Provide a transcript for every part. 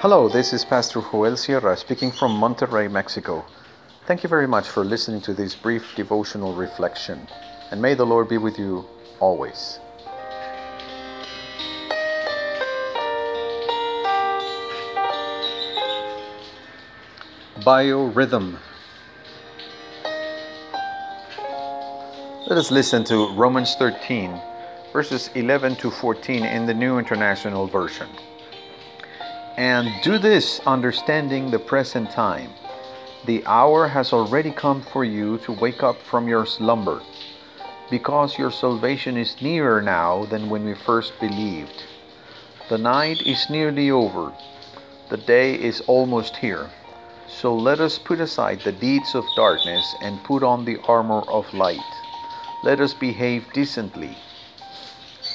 Hello, this is Pastor Joel Sierra speaking from Monterrey, Mexico. Thank you very much for listening to this brief devotional reflection, and may the Lord be with you always. Biorhythm. Let us listen to Romans 13, verses 11 to 14 in the New International Version. And do this understanding the present time. The hour has already come for you to wake up from your slumber, because your salvation is nearer now than when we first believed. The night is nearly over, the day is almost here. So let us put aside the deeds of darkness and put on the armor of light. Let us behave decently,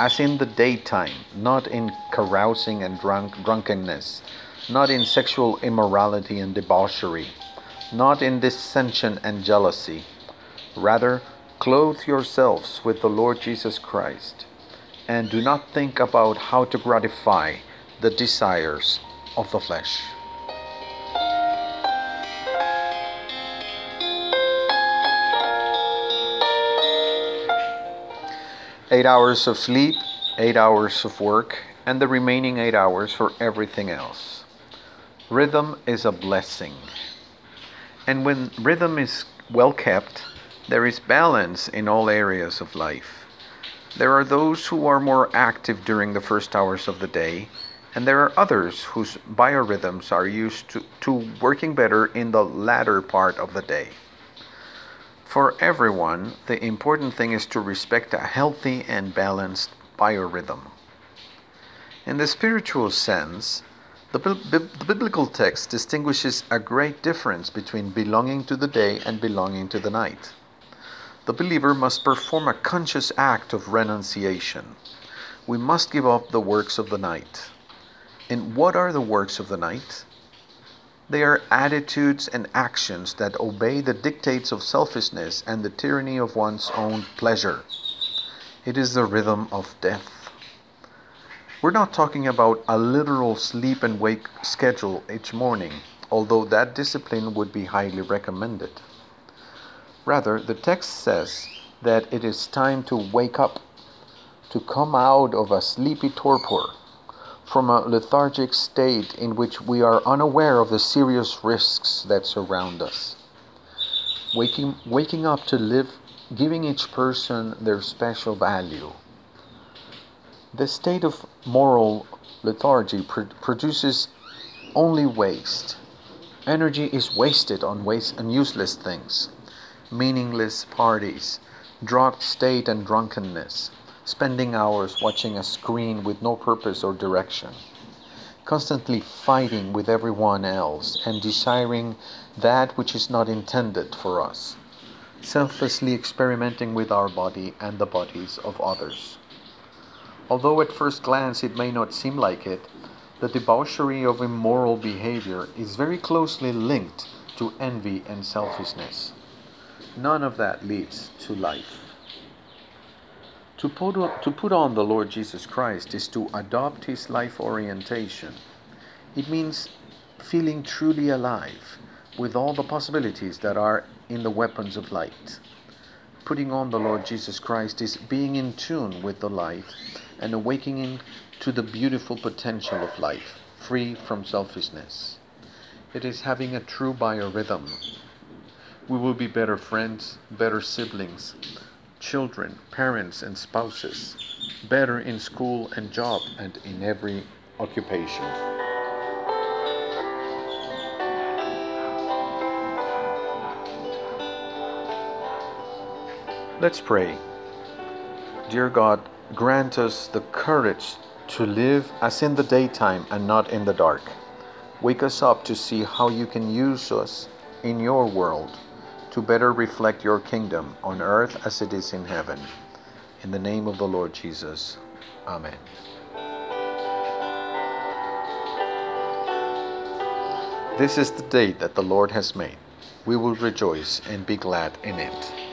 as in the daytime, not in carousing and drunk, drunkenness, not in sexual immorality and debauchery, not in dissension and jealousy. Rather, clothe yourselves with the Lord Jesus Christ, and do not think about how to gratify the desires of the flesh. Eight hours of sleep, eight hours of work, and the remaining eight hours for everything else. Rhythm is a blessing. And when rhythm is well kept, there is balance in all areas of life. There are those who are more active during the first hours of the day, and there are others whose biorhythms are used to, to working better in the latter part of the day. For everyone, the important thing is to respect a healthy and balanced biorhythm. In the spiritual sense, the, the, biblical text distinguishes a great difference between belonging to the day and belonging to the night. The believer must perform a conscious act of renunciation. We must give up the works of the night. And what are the works of the night? They are attitudes and actions that obey the dictates of selfishness and the tyranny of one's own pleasure. It is the rhythm of death. We're not talking about a literal sleep and wake schedule each morning, although that discipline would be highly recommended. Rather, the text says that it is time to wake up, to come out of a sleepy torpor from a lethargic state in which we are unaware of the serious risks that surround us. Waking, waking up to live, giving each person their special value. The state of moral lethargy pr- produces only waste. Energy is wasted on waste and useless things, meaningless parties, drugged state and drunkenness, spending hours watching a screen with no purpose or direction, constantly fighting with everyone else and desiring that which is not intended for us, selflessly experimenting with our body and the bodies of others. Although at first glance it may not seem like it, the debauchery of immoral behavior is very closely linked to envy and selfishness. None of that leads to life. To put, on, to put on the Lord Jesus Christ is to adopt his life orientation. It means feeling truly alive with all the possibilities that are in the weapons of light. Putting on the Lord Jesus Christ is being in tune with the light and awakening to the beautiful potential of life, free from selfishness. It is having a true biorhythm. We will be better friends, better siblings, children, parents, and spouses, better in school and job and in every occupation. Let's pray. Dear God, grant us the courage to live as in the daytime and not in the dark. Wake us up to see how you can use us in your world to better reflect your kingdom on earth as it is in heaven. In the name of the Lord Jesus. Amen. This is the day that the Lord has made. We will rejoice and be glad in it.